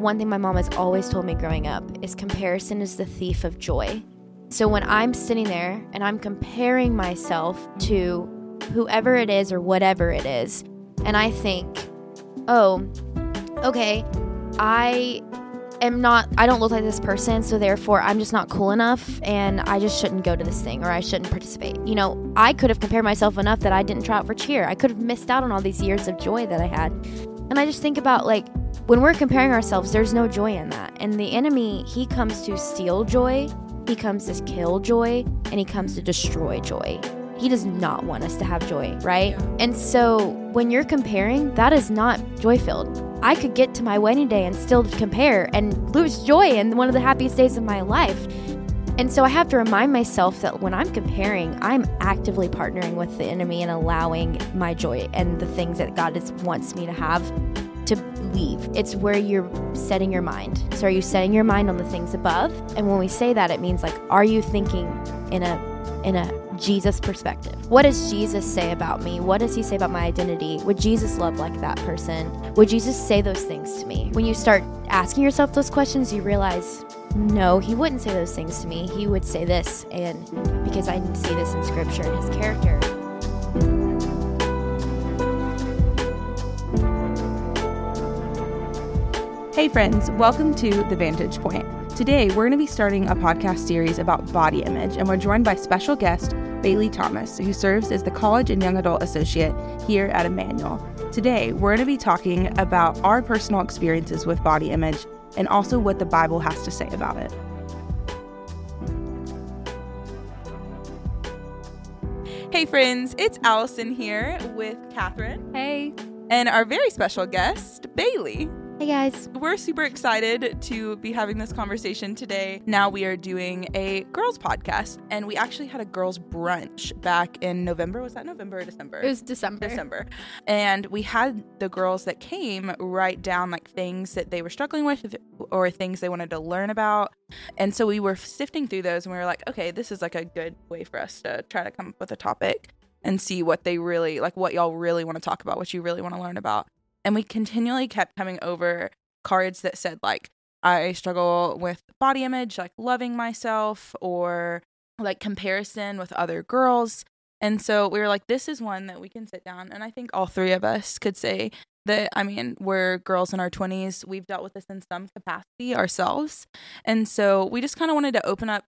one thing my mom has always told me growing up is comparison is the thief of joy. So when I'm sitting there and I'm comparing myself to whoever it is or whatever it is, and I think, oh, okay, I am not, I don't look like this person, so therefore I'm just not cool enough and I just shouldn't go to this thing or I shouldn't participate. You know, I could have compared myself enough that I didn't try out for cheer. I could have missed out on all these years of joy that I had. And I just think about like, when we're comparing ourselves, there's no joy in that. And the enemy, he comes to steal joy, he comes to kill joy, and he comes to destroy joy. He does not want us to have joy, right? And so when you're comparing, that is not joy filled. I could get to my wedding day and still compare and lose joy in one of the happiest days of my life. And so I have to remind myself that when I'm comparing, I'm actively partnering with the enemy and allowing my joy and the things that God wants me to have leave. It's where you're setting your mind. So are you setting your mind on the things above? And when we say that, it means like, are you thinking in a in a Jesus perspective. What does Jesus say about me? What does he say about my identity? Would Jesus love like that person? Would Jesus say those things to me? When you start asking yourself those questions, you realize, no, he wouldn't say those things to me. He would say this, and because I see this in scripture and his character. Hey, friends, welcome to The Vantage Point. Today, we're going to be starting a podcast series about body image, and we're joined by special guest Bailey Thomas, who serves as the College and Young Adult Associate here at Immanuel. Today, we're going to be talking about our personal experiences with body image and also what the Bible has to say about it. Hey, friends, it's Allison here with Catherine. Hey. And our very special guest, Bailey. Hey guys. We're super excited to be having this conversation today. Now we are doing a girls podcast and we actually had a girls brunch back in November. Was that November or December? It was December. December. And we had the girls that came write down like things that they were struggling with or things they wanted to learn about. And so we were sifting through those and we were like, okay, this is like a good way for us to try to come up with a topic and see what they really like what y'all really want to talk about, what you really want to learn about and we continually kept coming over cards that said like I struggle with body image, like loving myself or like comparison with other girls. And so we were like, this is one that we can sit down. And I think all three of us could say that, I mean, we're girls in our 20s. We've dealt with this in some capacity ourselves. And so we just kind of wanted to open up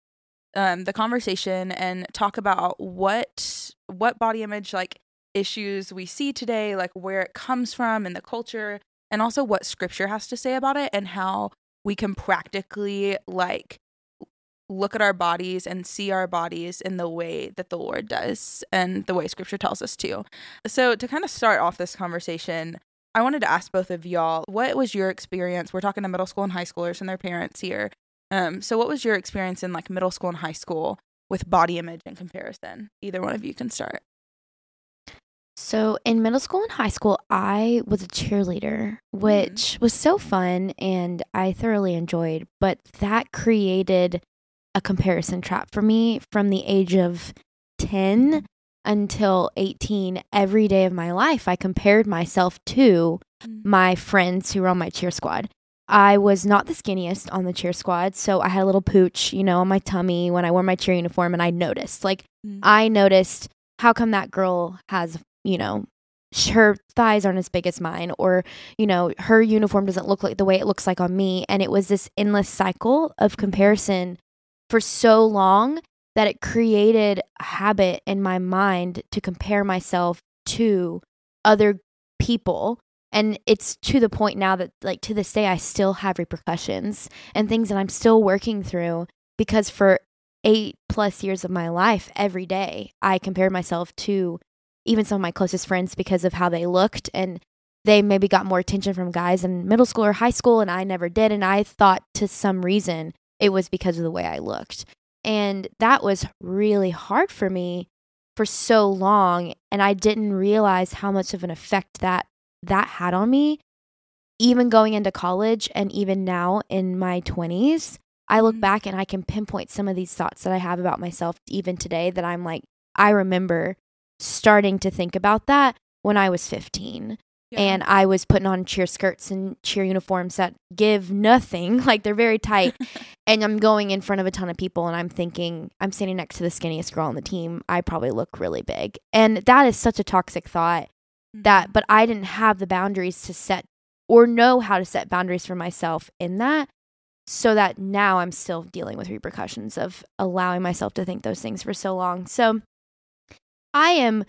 um, the conversation and talk about what what body image like issues we see today, like where it comes from and the culture, and also what scripture has to say about it and how we can practically like look at our bodies and see our bodies in the way that the Lord does and the way scripture tells us to. So, to kind of start off this conversation, I wanted to ask both of y'all, what was your experience? We're talking to middle school and high schoolers and their parents here. Um, so what was your experience in like middle school and high school with body image and comparison? Either one of you can start. So in middle school and high school, I was a cheerleader, Mm-hmm. which was so fun and I thoroughly enjoyed. But that created a comparison trap for me from the age of 10 until 18. Every day of my life, I compared myself to Mm. my friends who were on my cheer squad. I was not the skinniest on the cheer squad, so I had a little pooch, you know, on my tummy when I wore my cheer uniform, and I noticed, like, Mm. I noticed how come that girl has, you know, her thighs aren't as big as mine, or, you know, her uniform doesn't look like the way it looks like on me. And it was this endless cycle of comparison for so long that it created a habit in my mind to compare myself to other people. And it's to the point now that, like, to this day, I still have repercussions and things that I'm still working through because for eight plus years of my life, every day, I compared myself to even some of my closest friends because of how they looked. And they maybe got more attention from guys in middle school or high school, and I never did. And I thought to some reason it was because of the way I looked. And that was really hard for me for so long. And I didn't realize how much of an effect that that had on me, even going into college and even now in my 20s. I look Mhm. back and I can pinpoint some of these thoughts that I have about myself even today that I'm like, I remember starting to think about that when I was 15. Yeah. and I was putting on cheer skirts and cheer uniforms that give nothing, like they're very tight. and I'm going in front of a ton of people and I'm thinking, I'm standing next to the skinniest girl on the team. I probably look really big. And that is such a toxic thought that, Mhm. but I didn't have the boundaries to set or know how to set boundaries for myself in that. So that now I'm still dealing with repercussions of allowing myself to think those things for so long. So I am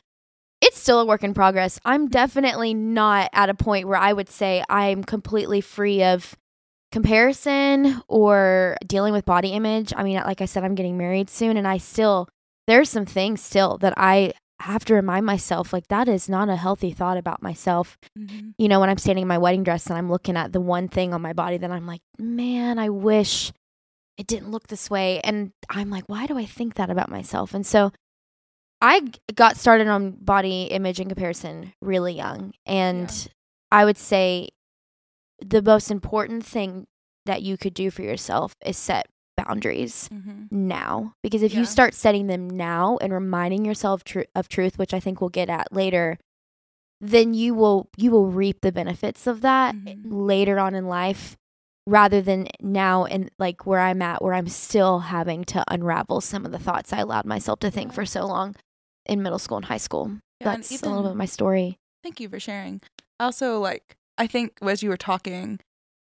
it's still a work in progress. I'm definitely not at a point where I would say I'm completely free of comparison or dealing with body image. I mean, like I said, I'm getting married soon, and I still, there's some things still that I have to remind myself like that is not a healthy thought about myself. Mhm. You know, when I'm standing in my wedding dress and I'm looking at the one thing on my body that I'm like, man, I wish it didn't look this way. And I'm like, why do I think that about myself? And so I got started on body image and comparison really young. And Yeah. I would say the most important thing that you could do for yourself is set boundaries Mhm. now. Because if Yeah. you start setting them now and reminding yourself tru- of truth, which I think we'll get at later, then you will you will reap the benefits of that Mhm. later on in life rather than now and like where I'm at where I'm still having to unravel some of the thoughts I allowed myself to think for so long in middle school and high school. Yeah, That's a little bit of my story. Thank you for sharing. Also, like I think as you were talking,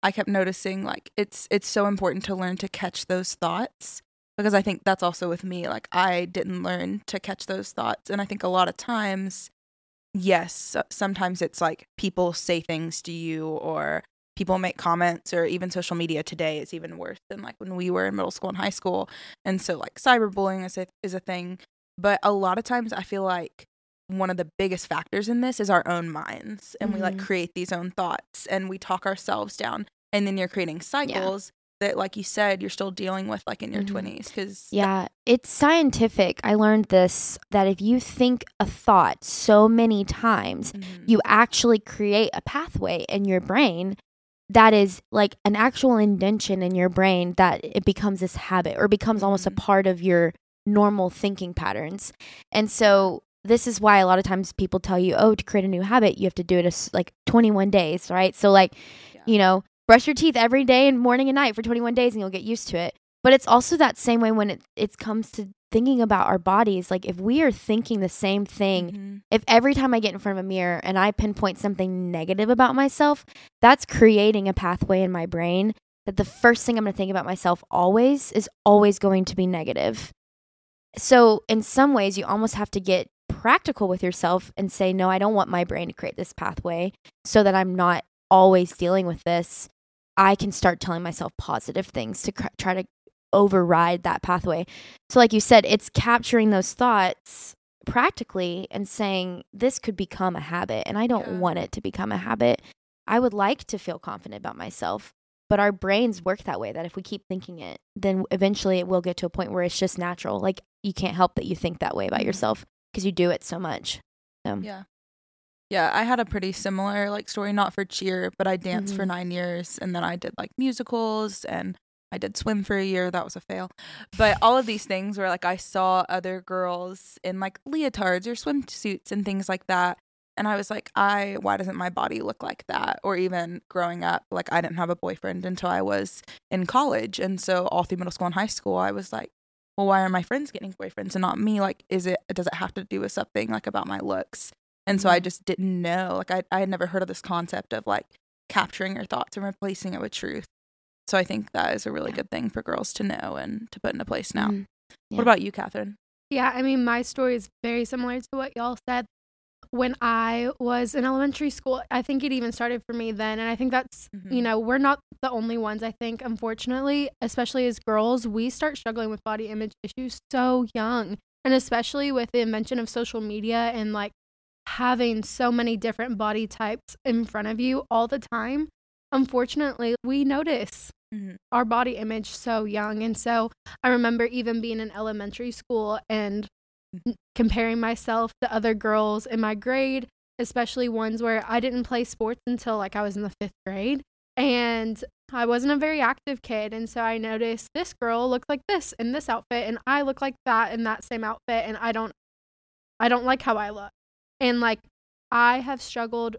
I kept noticing like it's it's so important to learn to catch those thoughts because I think that's also with me. Like I didn't learn to catch those thoughts, and I think a lot of times, yes, sometimes it's like people say things to you or people make comments or even social media today is even worse than like when we were in middle school and high school and so like cyberbullying is a, is a thing but a lot of times i feel like one of the biggest factors in this is our own minds and we like Mhm. create these own thoughts and we talk ourselves down and then you're creating cycles that like you said you're still dealing with like in your Mhm. 20s because Yeah, it's scientific. I learned this that if you think a thought so many times, Mm-hmm. you actually create a pathway in your brain that is like an actual indention in your brain that it becomes this habit or becomes almost a Mhm. part of your normal thinking patterns. And so this is why a lot of times people tell you, "Oh, to create a new habit, you have to do it as like 21 days," right? So like, Yeah. you know, brush your teeth every day and morning and night for 21 days and you'll get used to it. But it's also that same way when it it comes to thinking about our bodies. Like if we are thinking the same thing Mhm. if every time I get in front of a mirror and I pinpoint something negative about myself, that's creating a pathway in my brain that the first thing I'm going to think about myself always is always going to be negative. So, in some ways, you almost have to get practical with yourself and say, no, I don't want my brain to create this pathway so that I'm not always dealing with this. I can start telling myself positive things to cr- try to override that pathway. So, like you said, it's capturing those thoughts practically and saying this could become a habit and I don't Yeah. want it to become a habit. I would like to feel confident about myself, but our brains work that way that if we keep thinking it, then eventually it will get to a point where it's just natural. Like you can't help that you think that way about Mhm. yourself because you do it so much. So, Yeah. Yeah, I had a pretty similar like story, not for cheer, but I danced for Mhm. nine years and then I did like musicals and I did swim for a year. That was a fail. But all of these things where like I saw other girls in like leotards or swimsuits and things like that. And I was like, I why doesn't my body look like that? Or even growing up, like I didn't have a boyfriend until I was in college. And so all through middle school and high school, I was like, well, why are my friends getting boyfriends and not me? Like, is it does it have to do with something like about my looks? And so I Mhm. just didn't know. Like I I had never heard of this concept of like capturing your thoughts and replacing it with truth. So I think that is a really Yeah. good thing for girls to know and to put into place now. mhm. Yeah. What about you, Catherine? Yeah, I mean, my story is very similar to what y'all said. When I was in elementary school, I think it even started for me then. And I think that's, Mhm. you know, we're not the only ones, I think, unfortunately, especially as girls, we start struggling with body image issues so young. And especially with the invention of social media and like having so many different body types in front of you all the time. Unfortunately, we notice Mhm. our body image so young. And so I remember even being in elementary school and comparing myself to other girls in my grade, especially ones where I didn't play sports until like I was in the fifth grade. And I wasn't a very active kid. And so I noticed this girl looked like this in this outfit, and I look like that in that same outfit. And I don't, I don't like how I look. And like, I have struggled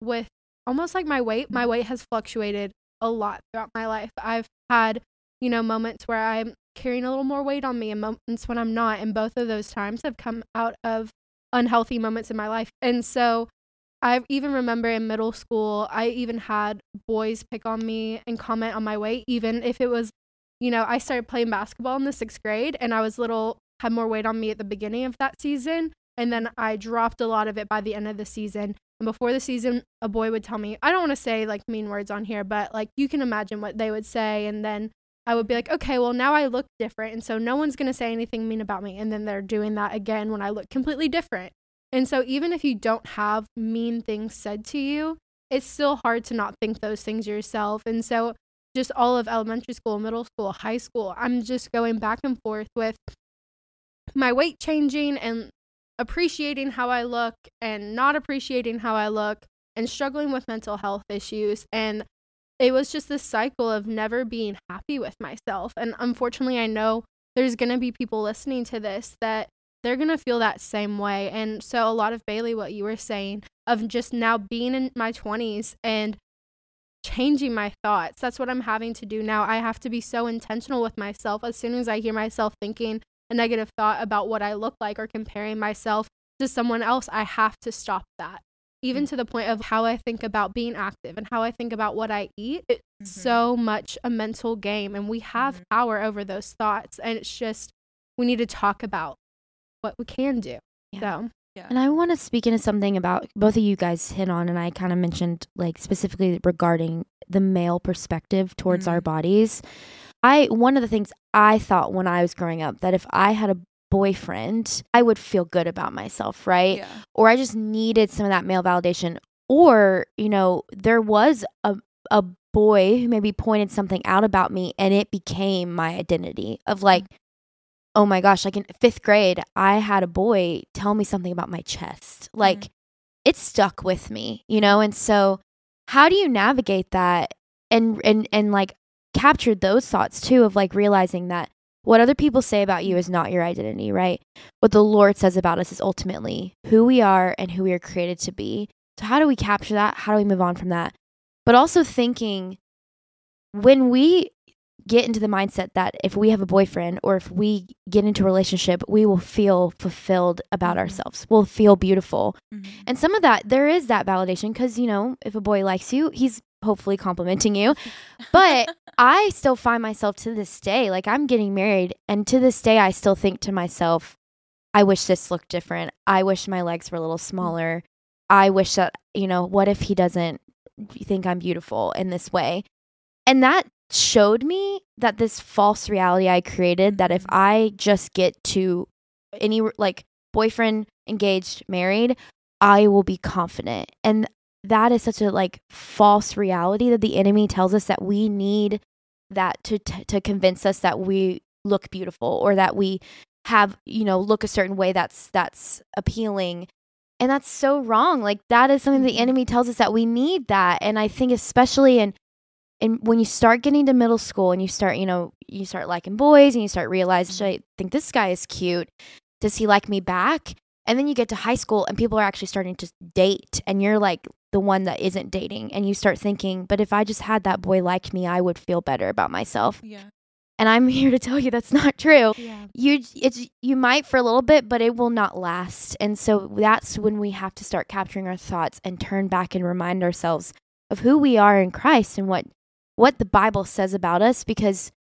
with almost like my weight. My weight has fluctuated a lot throughout my life. I've had, you know, moments where I'm carrying a little more weight on me and moments when I'm not. And both of those times have come out of unhealthy moments in my life. And so I even remember in middle school, I even had boys pick on me and comment on my weight, even if it was, you know, I started playing basketball in the sixth grade and I was little, had more weight on me at the beginning of that season. And then I dropped a lot of it by the end of the season. And before the season, a boy would tell me, I don't want to say like mean words on here, but like you can imagine what they would say. And then I would be like, okay, well, now I look different. And so no one's going to say anything mean about me. And then they're doing that again when I look completely different. And so even if you don't have mean things said to you, it's still hard to not think those things yourself. And so just all of elementary school, middle school, high school, I'm just going back and forth with my weight changing and appreciating how I look and not appreciating how I look and struggling with mental health issues. And it was just this cycle of never being happy with myself. And unfortunately, I know there's going to be people listening to this that they're going to feel that same way. And so, a lot of Bailey, what you were saying of just now being in my 20s and changing my thoughts, that's what I'm having to do now. I have to be so intentional with myself. As soon as I hear myself thinking a negative thought about what I look like or comparing myself to someone else, I have to stop that. Even to the point of how I think about being active and how I think about what I eat. It's mm-hmm. so much a mental game, and we have mm-hmm. power over those thoughts. And it's just, we need to talk about what we can do. Yeah. So. Yeah. And I want to speak into something about both of you guys hit on, and I kind of mentioned like specifically regarding the male perspective towards mm-hmm. our bodies. I one of the things I thought when I was growing up that if I had a boyfriend, I would feel good about myself, right? Yeah. Or I just needed some of that male validation. Or, you know, there was a a boy who maybe pointed something out about me and it became my identity of like oh my gosh, like in fifth grade, I had a boy tell me something about my chest. Like mm-hmm. it stuck with me, you know? And so how do you navigate that and and and like capture those thoughts too of like realizing that what other people say about you is not your identity, right? What the Lord says about us is ultimately who we are and who we are created to be. So how do we capture that? How do we move on from that? But also thinking when we get into the mindset that if we have a boyfriend or if we get into a relationship, we will feel fulfilled about mm-hmm. ourselves. We'll feel beautiful. Mm-hmm. And some of that, there is that validation because, you know, if a boy likes you, he's hopefully complimenting you. But I still find myself to this day, like I'm getting married, and to this day, I still think to myself, I wish this looked different. I wish my legs were a little mm-hmm. smaller. I wish that, you know, what if he doesn't think I'm beautiful in this way? And that showed me that this false reality I created that if I just get to any like boyfriend, engaged, married, I will be confident. And that is such a like false reality that the enemy tells us that we need that to t- to convince us that we look beautiful or that we have, you know, look a certain way that's that's appealing. And that's so wrong. Like that is something the mm-hmm. enemy tells us that we need that. And I think especially in and when you start getting to middle school and you start, you know, you start liking boys and you start realizing, I think this guy is cute. Does he like me back? And then you get to high school and people are actually starting to date and you're like the one that isn't dating and you start thinking, but if I just had that boy like me, I would feel better about myself. Yeah. And I'm here to tell you that's not true. Yeah. You it's you might for a little bit, but it will not last. And so that's when we have to start capturing our thoughts and turn back and remind ourselves of who we are in Christ and what what the Bible says about us because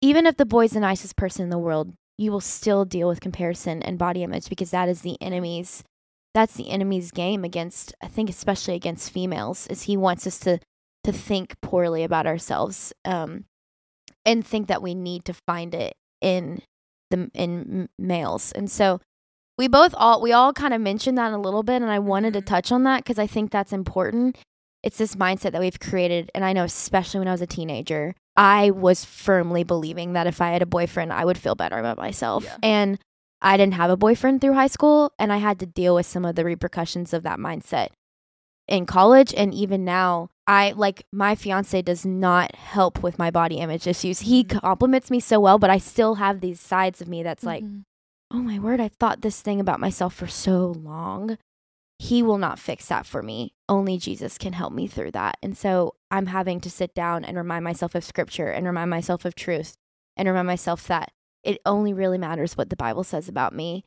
even if the boy's the nicest person in the world, you will still deal with comparison and body image because that is the enemy's that's the enemy's game against I think especially against females is he wants us to to think poorly about ourselves um and think that we need to find it in the in males. And so we both all we all kind of mentioned that a little bit and I wanted to mm-hmm. touch on that cuz I think that's important it's this mindset that we've created. And I know, especially when I was a teenager, I was firmly believing that if I had a boyfriend, I would feel better about myself. Yeah. And I didn't have a boyfriend through high school, and I had to deal with some of the repercussions of that mindset in college. And even now, I like my fiance does not help with my body image issues. He mm-hmm. compliments me so well, but I still have these sides of me that's mm-hmm. like, oh my word, I've thought this thing about myself for so long he will not fix that for me. only Jesus can help me through that. And so I'm having to sit down and remind myself of scripture and remind myself of truth and remind myself that it only really matters what the Bible says about me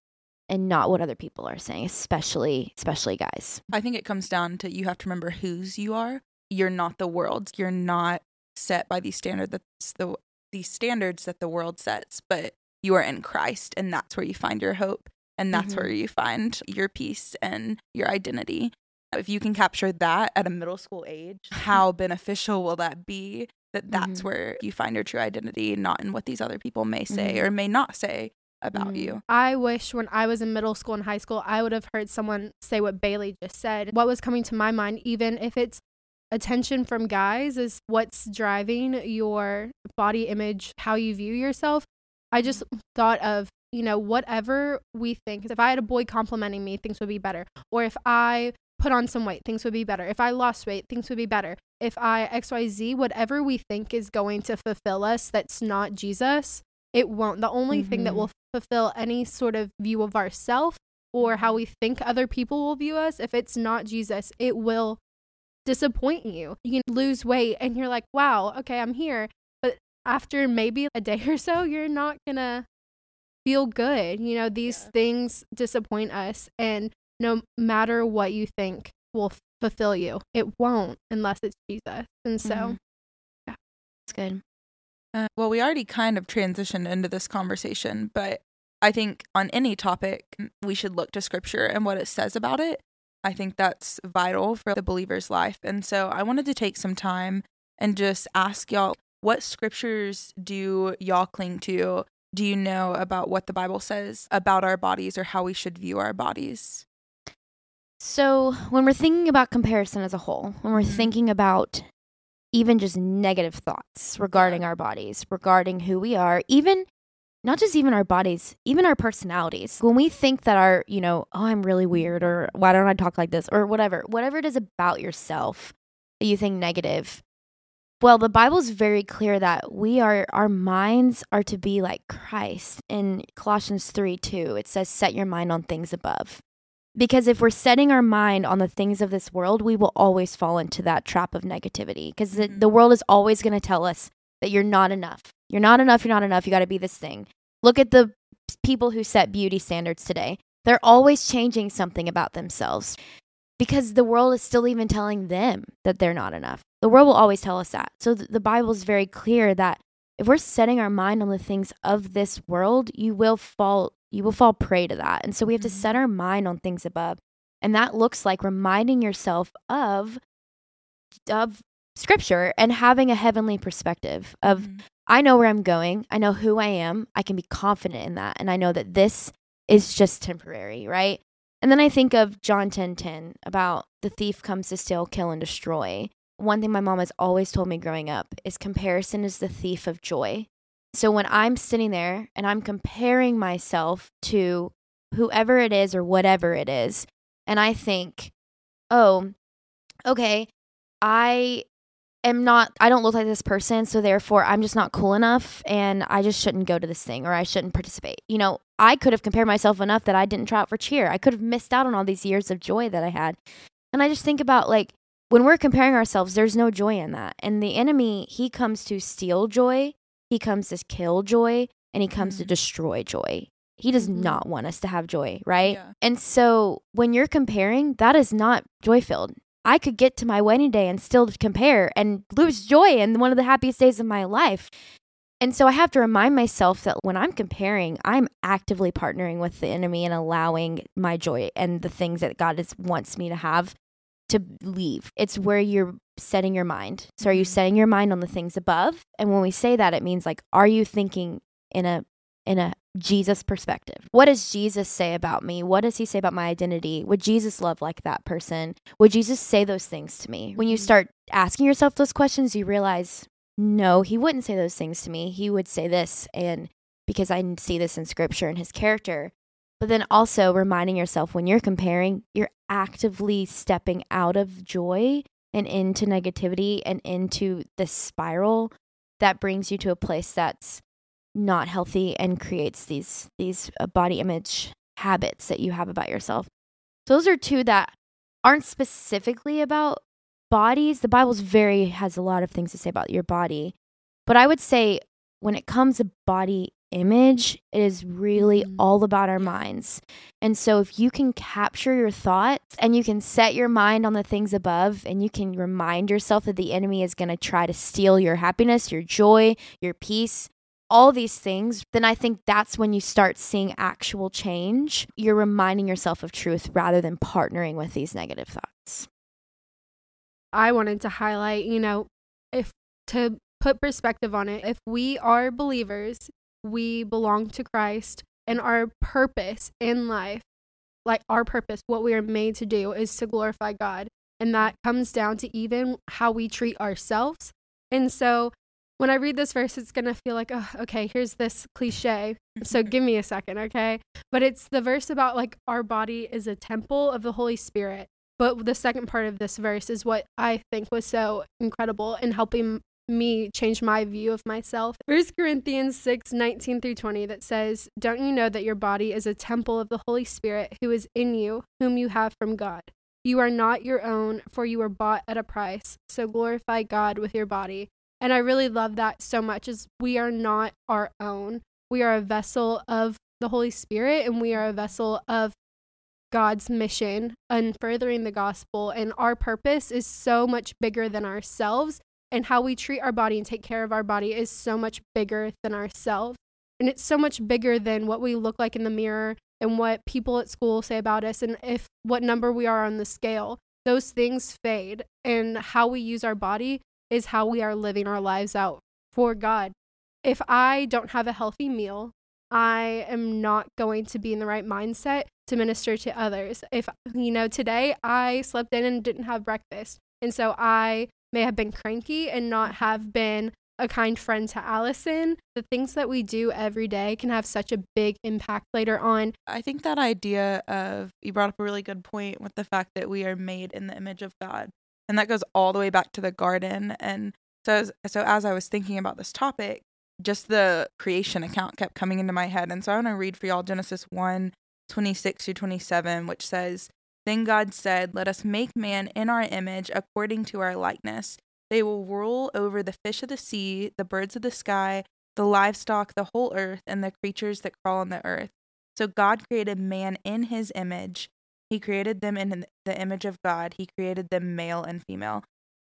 and not what other people are saying, especially especially guys. I think it comes down to you have to remember whose you are. You're not the world. You're not set by these standards that's the these standards that the world sets, but you are in Christ and that's where you find your hope and that's Mhm. where you find your peace and your identity. If you can capture that at a middle school age, how beneficial will that be? That that's Mhm. where you find your true identity, not in what these other people may say Mhm. or may not say about Mhm. you. I wish when I was in middle school and high school, I would have heard someone say what Bailey just said. What was coming to my mind, even if it's attention from guys, is what's driving your body image, how you view yourself. I just thought of, you know, whatever we think. If I had a boy complimenting me, things would be better. Or if I put on some weight, things would be better. If I lost weight, things would be better. If I XYZ, whatever we think is going to fulfill us that's not Jesus, it won't. The only thing that Mhm. will fulfill any sort of view of ourself or how we think other people will view us, if it's not Jesus, it will disappoint you. You can lose weight and you're like, wow, okay, I'm here. But after maybe a day or so, you're not going to feel good. You know, these Yeah. things disappoint us. And no matter what you think will fulfill you, it won't unless it's Jesus. And so, Mhm. It's good. Uh, well, we already kind of transitioned into this conversation, but I think on any topic, we should look to scripture and what it says about it. I think that's vital for the believer's life. And so I wanted to take some time and just ask y'all what scriptures do y'all cling to? Do you know about what the Bible says about our bodies or how we should view our bodies? So, when we're thinking about comparison as a whole, when we're Mhm. thinking about even just negative thoughts regarding our bodies, regarding who we are, even not just even our bodies, even our personalities. When we think that our, you know, oh, I'm really weird or why don't I talk like this or whatever, whatever it is about yourself that you think negative. Well, the Bible's very clear that we are our minds are to be like Christ. In Colossians 3 2, it says, Set your mind on things above. Because if we're setting our mind on the things of this world, we will always fall into that trap of negativity. Because the, the mm-hmm. world is always going to tell us that you're not enough. You're not enough. You're not enough. You got to be this thing. Look at the people who set beauty standards today. They're always changing something about themselves because the world is still even telling them that they're not enough. The world will always tell us that. So th- the Bible is very clear that if we're setting our mind on the things of this world, you will fall you will fall prey to that. And so we have to Mhm. set our mind on things above. And that looks like reminding yourself of of scripture and having a heavenly perspective of Mhm. I know where I'm going. I know who I am. I can be confident in that. And I know that this is just temporary, right? And then I think of John 10 10 about the thief comes to steal, kill, and destroy. One thing my mom has always told me growing up is comparison is the thief of joy. So when I'm sitting there and I'm comparing myself to whoever it is or whatever it is, and I think, oh, okay, I am not I don't look like this person, so therefore I'm just not cool enough and I just shouldn't go to this thing or I shouldn't participate. You know, I could have compared myself enough that I didn't try out for cheer. I could have missed out on all these years of joy that I had. And I just think about like when we're comparing ourselves, there's no joy in that. And the enemy, he comes to steal joy, he comes to kill joy, and he comes to Mhm. destroy joy. He does Mhm. not want us to have joy, right? Yeah. And so when you're comparing, that is not joy filled. I could get to my wedding day and still compare and lose joy in one of the happiest days of my life. And so I have to remind myself that when I'm comparing, I'm actively partnering with the enemy and allowing my joy and the things that God is, wants me to have to leave. It's where you're setting your mind. So are you Mhm. setting your mind on the things above? And when we say that, it means like, are you thinking in a in a Jesus perspective. What does Jesus say about me? What does he say about my identity? Would Jesus love like that person? Would Jesus say those things to me? When you Mhm. start asking yourself those questions, you realize, no, he wouldn't say those things to me. He would say this. And because I see this in scripture and his character. But then also reminding yourself when you're comparing, you're actively stepping out of joy and into negativity and into this spiral that brings you to a place that's not healthy and creates these these uh, body image habits that you have about yourself. So Those are two that aren't specifically about bodies. The Bible's very has a lot of things to say about your body. But I would say when it comes to body image, it is really Mhm. all about our minds. And so if you can capture your thoughts and you can set your mind on the things above and you can remind yourself that the enemy is going to try to steal your happiness, your joy, your peace, all these things, then I think that's when you start seeing actual change. You're reminding yourself of truth rather than partnering with these negative thoughts. I wanted to highlight, you know, if to put perspective on it, if we are believers, we belong to Christ, and our purpose in life, like our purpose, what we are made to do, is to glorify God. And that comes down to even how we treat ourselves. And so when I read this verse, it's going to feel like, oh, okay, here's this cliche. So give me a second, okay? But it's the verse about like our body is a temple of the Holy Spirit. But the second part of this verse is what I think was so incredible in helping me change my view of myself. 1 Corinthians 6 19 through 20 that says, Don't you know that your body is a temple of the Holy Spirit who is in you, whom you have from God? You are not your own, for you were bought at a price. So glorify God with your body. And I really love that so much as we are not our own. We are a vessel of the Holy Spirit and we are a vessel of God's mission and furthering the gospel. And our purpose is so much bigger than ourselves. And how we treat our body and take care of our body is so much bigger than ourselves. And it's so much bigger than what we look like in the mirror and what people at school say about us and if what number we are on the scale. Those things fade. And how we use our body is how we are living our lives out for God. If I don't have a healthy meal, I am not going to be in the right mindset to minister to others. If, you know, today I slept in and didn't have breakfast. And so I may have been cranky and not have been a kind friend to Allison. The things that we do every day can have such a big impact later on. I think that idea of you brought up a really good point with the fact that we are made in the image of God. And that goes all the way back to the garden. And so as, so as I was thinking about this topic, just the creation account kept coming into my head. And so I want to read for y'all Genesis 1 26 through 27, which says, Then God said, Let us make man in our image according to our likeness. They will rule over the fish of the sea, the birds of the sky, the livestock, the whole earth, and the creatures that crawl on the earth. So God created man in his image. He created them in the image of God. He created them male and female.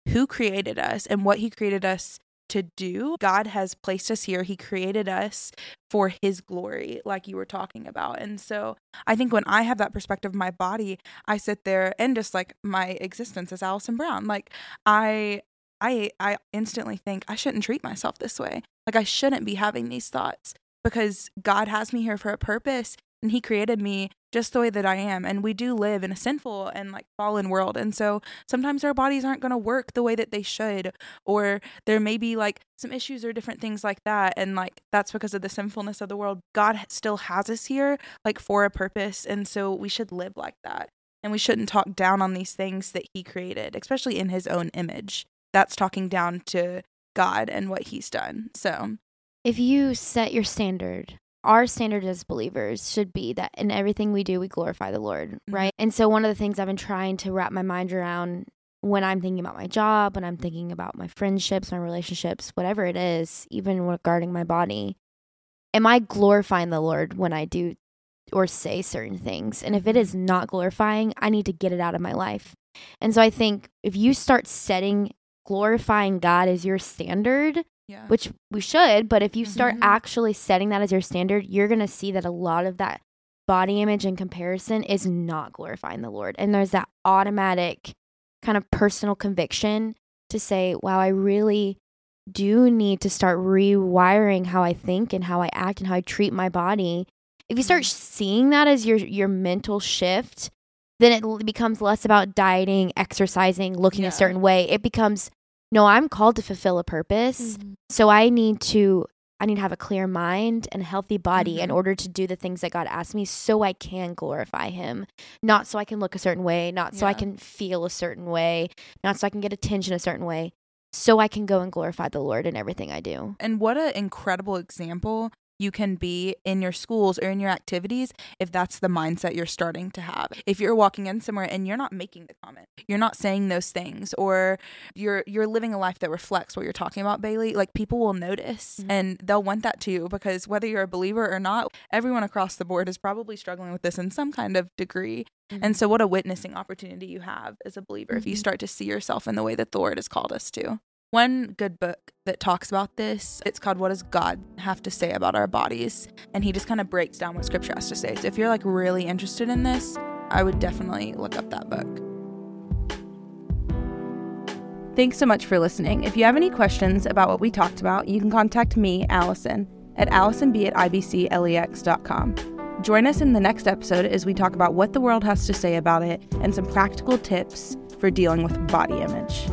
Who created us and what he created us to do? God has placed us here. He created us for his glory, like you were talking about. And so I think when I have that perspective of my body, I sit there and just like my existence as Allison Brown, like I I I instantly think I shouldn't treat myself this way. Like I shouldn't be having these thoughts because God has me here for a purpose and he created me just the way that I am and we do live in a sinful and like fallen world and so sometimes our bodies aren't going to work the way that they should or there may be like some issues or different things like that and like that's because of the sinfulness of the world. God still has us here like for a purpose and so we should live like that and we shouldn't talk down on these things that he created especially in his own image. That's talking down to God and what he's done so. If you set your standard, our standard as believers should be that in everything we do, we glorify the Lord, mm-hmm. right? And so, one of the things I've been trying to wrap my mind around when I'm thinking about my job, when I'm thinking about my friendships, my relationships, whatever it is, even regarding my body, am I glorifying the Lord when I do or say certain things? And if it is not glorifying, I need to get it out of my life. And so, I think if you start setting glorifying God as your standard, yeah which we should, but if you start Mhm. actually setting that as your standard, you're going to see that a lot of that body image and comparison is not glorifying the Lord. And there's that automatic kind of personal conviction to say, wow, I really do need to start rewiring how I think and how I act and how I treat my body. If you start seeing that as your your mental shift, then it becomes less about dieting, exercising, looking Yeah. a certain way. It becomes no, I'm called to fulfill a purpose. Mm-hmm. So I need to I need to have a clear mind and a healthy body in Mhm. order to do the things that God asked me so I can glorify him. Not so I can look a certain way, not so I can feel a certain way, not so I can get attention a certain way, so I can go and glorify the Lord in everything I do. And what an incredible example you can be in your schools or in your activities if that's the mindset you're starting to have. If you're walking in somewhere and you're not making the comment, you're not saying those things, or you're you're living a life that reflects what you're talking about, Bailey, like people will notice mm-hmm. and they'll want that too because whether you're a believer or not, everyone across the board is probably struggling with this in some kind of degree. Mm-hmm. And so what a witnessing opportunity you have as a believer mm-hmm. if you mm-hmm. start to see yourself in the way that the Lord has called us to. One good book that talks about this, it's called What Does God Have to Say About Our Bodies? And he just kind of breaks down what scripture has to say. So if you're like really interested in this, I would definitely look up that book. Thanks so much for listening. If you have any questions about what we talked about, you can contact me, Allison, at allisonb at ibclex.com. Join us in the next episode as we talk about what the world has to say about it and some practical tips for dealing with body image.